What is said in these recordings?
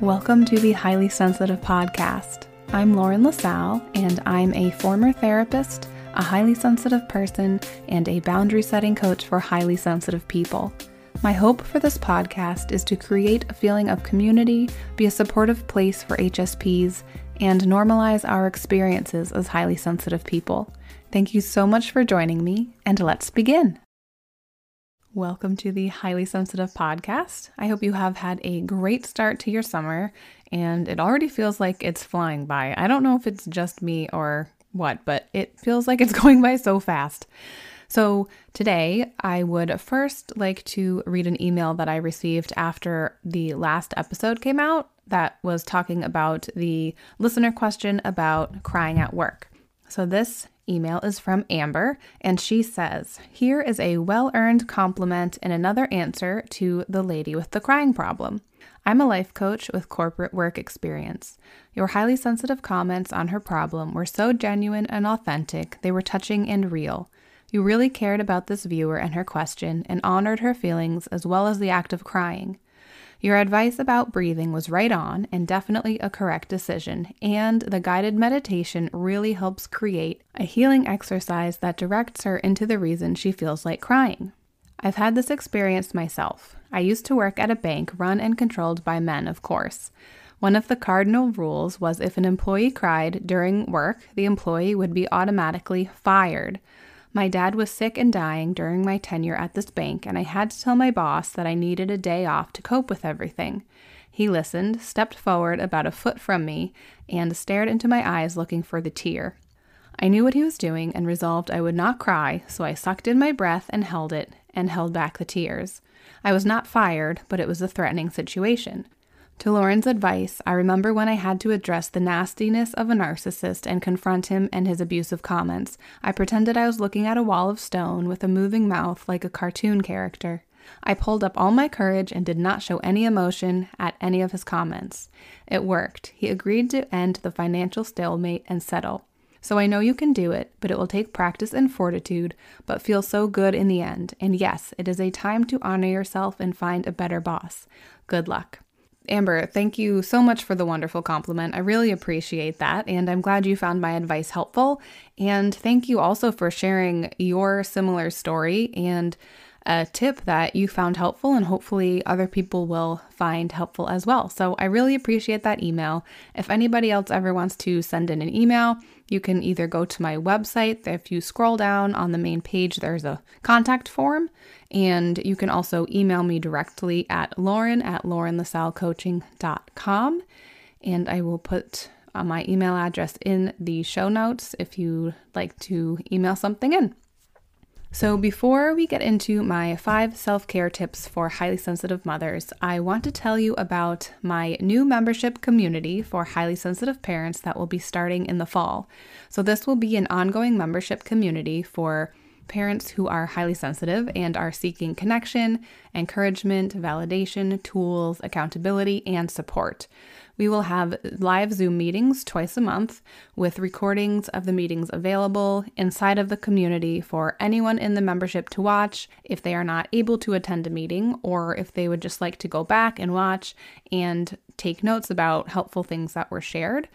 Welcome to the Highly Sensitive Podcast. I'm Lauren LaSalle, and I'm a former therapist, a highly sensitive person, and a boundary setting coach for highly sensitive people. My hope for this podcast is to create a feeling of community, be a supportive place for HSPs, and normalize our experiences as highly sensitive people. Thank you so much for joining me, and let's begin. Welcome to the Highly Sensitive Podcast. I hope you have had a great start to your summer, and it already feels like it's flying by. I don't know if it's just me or what, but it feels like it's going by so fast. So, today I would first like to read an email that I received after the last episode came out that was talking about the listener question about crying at work. So, this email is from Amber, and she says, Here is a well earned compliment and another answer to the lady with the crying problem. I'm a life coach with corporate work experience. Your highly sensitive comments on her problem were so genuine and authentic, they were touching and real. You really cared about this viewer and her question and honored her feelings as well as the act of crying. Your advice about breathing was right on and definitely a correct decision, and the guided meditation really helps create a healing exercise that directs her into the reason she feels like crying. I've had this experience myself. I used to work at a bank run and controlled by men, of course. One of the cardinal rules was if an employee cried during work, the employee would be automatically fired. My dad was sick and dying during my tenure at this bank, and I had to tell my boss that I needed a day off to cope with everything. He listened, stepped forward about a foot from me, and stared into my eyes looking for the tear. I knew what he was doing and resolved I would not cry, so I sucked in my breath and held it, and held back the tears. I was not fired, but it was a threatening situation. To Lauren's advice, I remember when I had to address the nastiness of a narcissist and confront him and his abusive comments. I pretended I was looking at a wall of stone with a moving mouth like a cartoon character. I pulled up all my courage and did not show any emotion at any of his comments. It worked. He agreed to end the financial stalemate and settle. So I know you can do it, but it will take practice and fortitude, but feel so good in the end. And yes, it is a time to honor yourself and find a better boss. Good luck. Amber, thank you so much for the wonderful compliment. I really appreciate that, and I'm glad you found my advice helpful. And thank you also for sharing your similar story and a tip that you found helpful, and hopefully other people will find helpful as well. So I really appreciate that email. If anybody else ever wants to send in an email, you can either go to my website. If you scroll down on the main page, there's a contact form, and you can also email me directly at lauren at laurenlasallecoaching.com. And I will put uh, my email address in the show notes if you'd like to email something in. So, before we get into my five self care tips for highly sensitive mothers, I want to tell you about my new membership community for highly sensitive parents that will be starting in the fall. So, this will be an ongoing membership community for parents who are highly sensitive and are seeking connection, encouragement, validation, tools, accountability, and support. We will have live Zoom meetings twice a month with recordings of the meetings available inside of the community for anyone in the membership to watch if they are not able to attend a meeting or if they would just like to go back and watch and take notes about helpful things that were shared.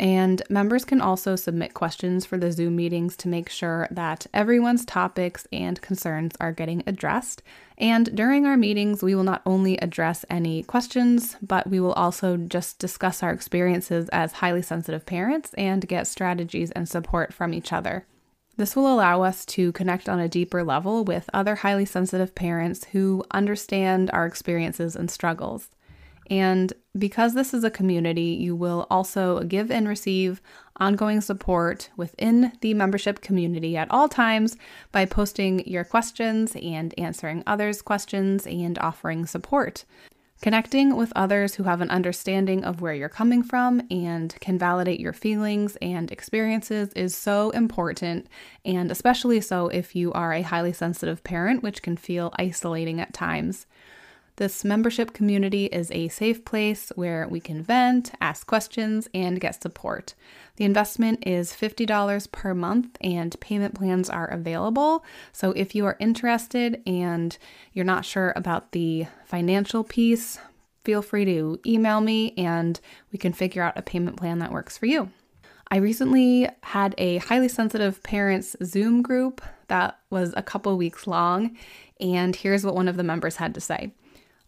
And members can also submit questions for the Zoom meetings to make sure that everyone's topics and concerns are getting addressed. And during our meetings, we will not only address any questions, but we will also just discuss our experiences as highly sensitive parents and get strategies and support from each other. This will allow us to connect on a deeper level with other highly sensitive parents who understand our experiences and struggles. And because this is a community, you will also give and receive ongoing support within the membership community at all times by posting your questions and answering others' questions and offering support. Connecting with others who have an understanding of where you're coming from and can validate your feelings and experiences is so important, and especially so if you are a highly sensitive parent, which can feel isolating at times. This membership community is a safe place where we can vent, ask questions, and get support. The investment is $50 per month and payment plans are available. So if you are interested and you're not sure about the financial piece, feel free to email me and we can figure out a payment plan that works for you. I recently had a highly sensitive parents Zoom group that was a couple weeks long, and here's what one of the members had to say.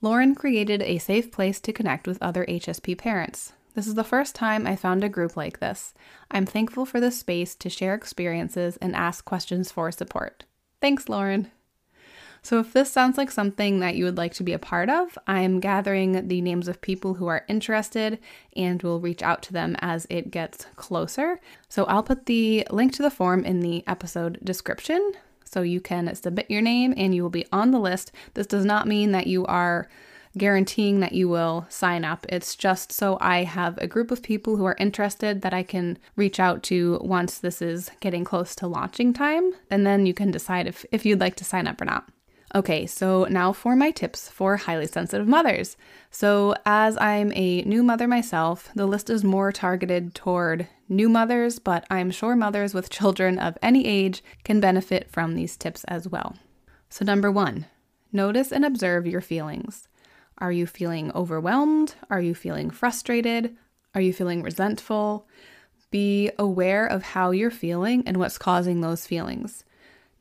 Lauren created a safe place to connect with other HSP parents. This is the first time I found a group like this. I'm thankful for this space to share experiences and ask questions for support. Thanks, Lauren. So, if this sounds like something that you would like to be a part of, I'm gathering the names of people who are interested and will reach out to them as it gets closer. So, I'll put the link to the form in the episode description so you can submit your name and you will be on the list. This does not mean that you are guaranteeing that you will sign up. It's just so I have a group of people who are interested that I can reach out to once this is getting close to launching time. And then you can decide if, if you'd like to sign up or not. Okay, so now for my tips for highly sensitive mothers. So, as I'm a new mother myself, the list is more targeted toward new mothers, but I'm sure mothers with children of any age can benefit from these tips as well. So, number one, notice and observe your feelings. Are you feeling overwhelmed? Are you feeling frustrated? Are you feeling resentful? Be aware of how you're feeling and what's causing those feelings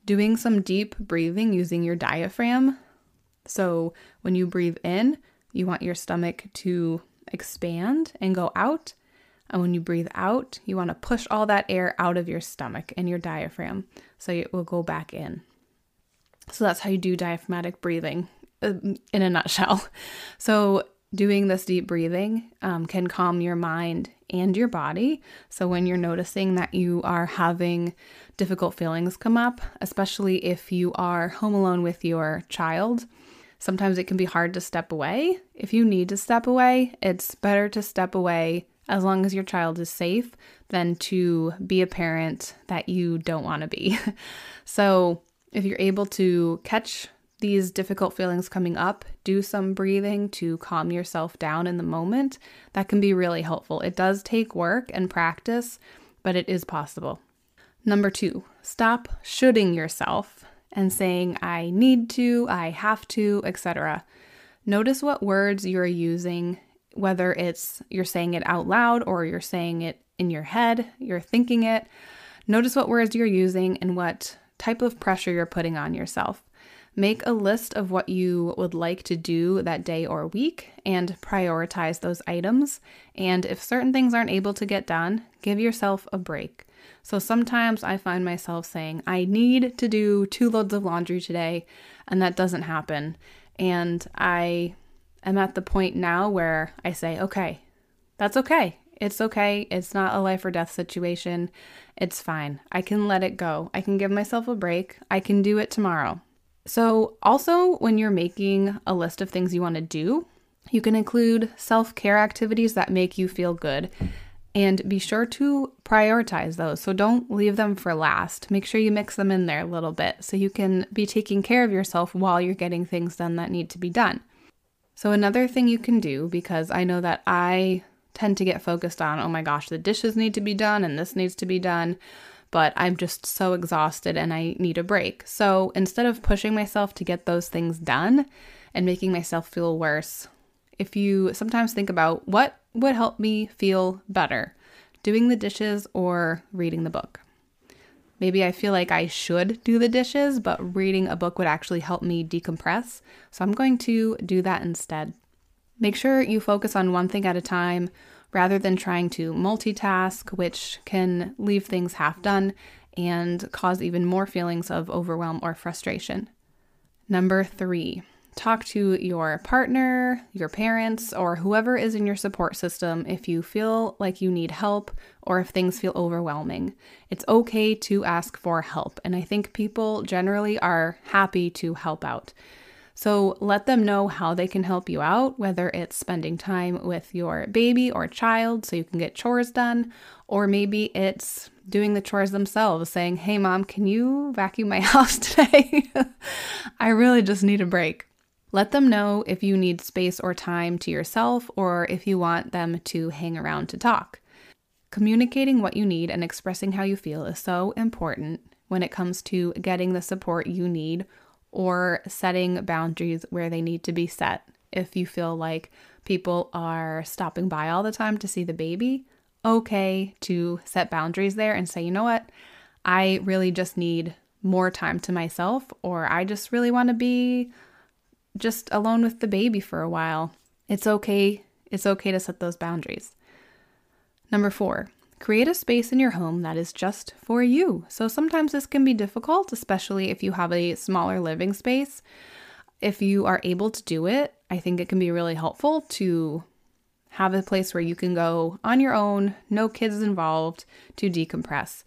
doing some deep breathing using your diaphragm. So, when you breathe in, you want your stomach to expand and go out. And when you breathe out, you want to push all that air out of your stomach and your diaphragm so it will go back in. So, that's how you do diaphragmatic breathing uh, in a nutshell. So, doing this deep breathing um, can calm your mind and your body. So, when you're noticing that you are having difficult feelings come up, especially if you are home alone with your child, sometimes it can be hard to step away. If you need to step away, it's better to step away as long as your child is safe than to be a parent that you don't want to be. so, if you're able to catch these difficult feelings coming up, do some breathing to calm yourself down in the moment. That can be really helpful. It does take work and practice, but it is possible. Number two, stop shoulding yourself and saying, I need to, I have to, etc. Notice what words you're using, whether it's you're saying it out loud or you're saying it in your head, you're thinking it. Notice what words you're using and what type of pressure you're putting on yourself. Make a list of what you would like to do that day or week and prioritize those items. And if certain things aren't able to get done, give yourself a break. So sometimes I find myself saying, I need to do two loads of laundry today, and that doesn't happen. And I am at the point now where I say, okay, that's okay. It's okay. It's not a life or death situation. It's fine. I can let it go. I can give myself a break. I can do it tomorrow. So, also, when you're making a list of things you want to do, you can include self care activities that make you feel good and be sure to prioritize those. So, don't leave them for last. Make sure you mix them in there a little bit so you can be taking care of yourself while you're getting things done that need to be done. So, another thing you can do, because I know that I tend to get focused on, oh my gosh, the dishes need to be done and this needs to be done but I'm just so exhausted and I need a break. So instead of pushing myself to get those things done and making myself feel worse, if you sometimes think about what would help me feel better, doing the dishes or reading the book. Maybe I feel like I should do the dishes, but reading a book would actually help me decompress. So I'm going to do that instead. Make sure you focus on one thing at a time rather than trying to multitask, which can leave things half done and cause even more feelings of overwhelm or frustration. Number three, talk to your partner, your parents, or whoever is in your support system if you feel like you need help or if things feel overwhelming. It's okay to ask for help, and I think people generally are happy to help out. So let them know how they can help you out, whether it's spending time with your baby or child so you can get chores done, or maybe it's doing the chores themselves, saying, Hey, mom, can you vacuum my house today? I really just need a break. Let them know if you need space or time to yourself or if you want them to hang around to talk. Communicating what you need and expressing how you feel is so important when it comes to getting the support you need or setting boundaries where they need to be set if you feel like people are stopping by all the time to see the baby, okay to set boundaries there and say, you know what, I really just need more time to myself, or I just really want to be just alone with the baby for a while. It's okay. It's okay to set those boundaries. Number four, create a space in your home that is just for you. So sometimes this can be difficult, especially if you have a smaller living space. If you are able to do it, I think it can be really helpful to have a place where you can go on your own, no kids involved, to decompress.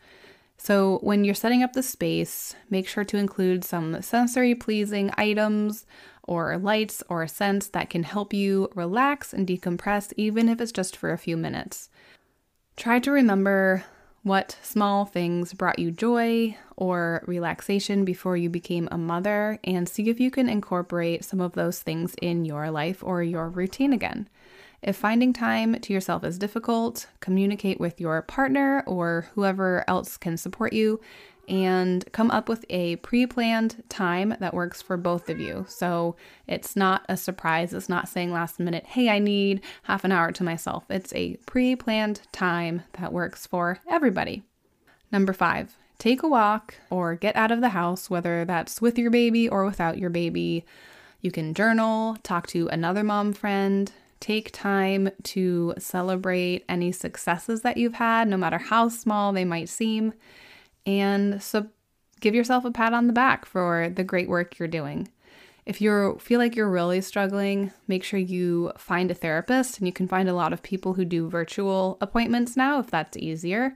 So, when you're setting up the space, make sure to include some sensory pleasing items or lights or scents that can help you relax and decompress, even if it's just for a few minutes. Try to remember what small things brought you joy or relaxation before you became a mother and see if you can incorporate some of those things in your life or your routine again. If finding time to yourself is difficult, communicate with your partner or whoever else can support you and come up with a pre planned time that works for both of you. So it's not a surprise. It's not saying last minute, hey, I need half an hour to myself. It's a pre planned time that works for everybody. Number five, take a walk or get out of the house, whether that's with your baby or without your baby. You can journal, talk to another mom friend, Take time to celebrate any successes that you've had, no matter how small they might seem. And so give yourself a pat on the back for the great work you're doing. If you feel like you're really struggling, make sure you find a therapist. And you can find a lot of people who do virtual appointments now if that's easier.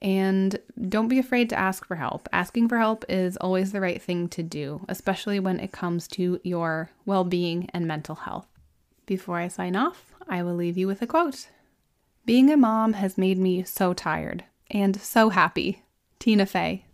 And don't be afraid to ask for help. Asking for help is always the right thing to do, especially when it comes to your well being and mental health. Before I sign off, I will leave you with a quote Being a mom has made me so tired and so happy. Tina Fey.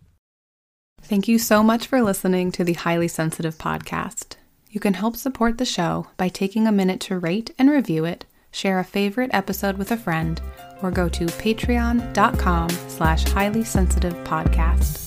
Thank you so much for listening to the Highly Sensitive podcast. You can help support the show by taking a minute to rate and review it, share a favorite episode with a friend, or go to patreon.com slash highly sensitive podcast.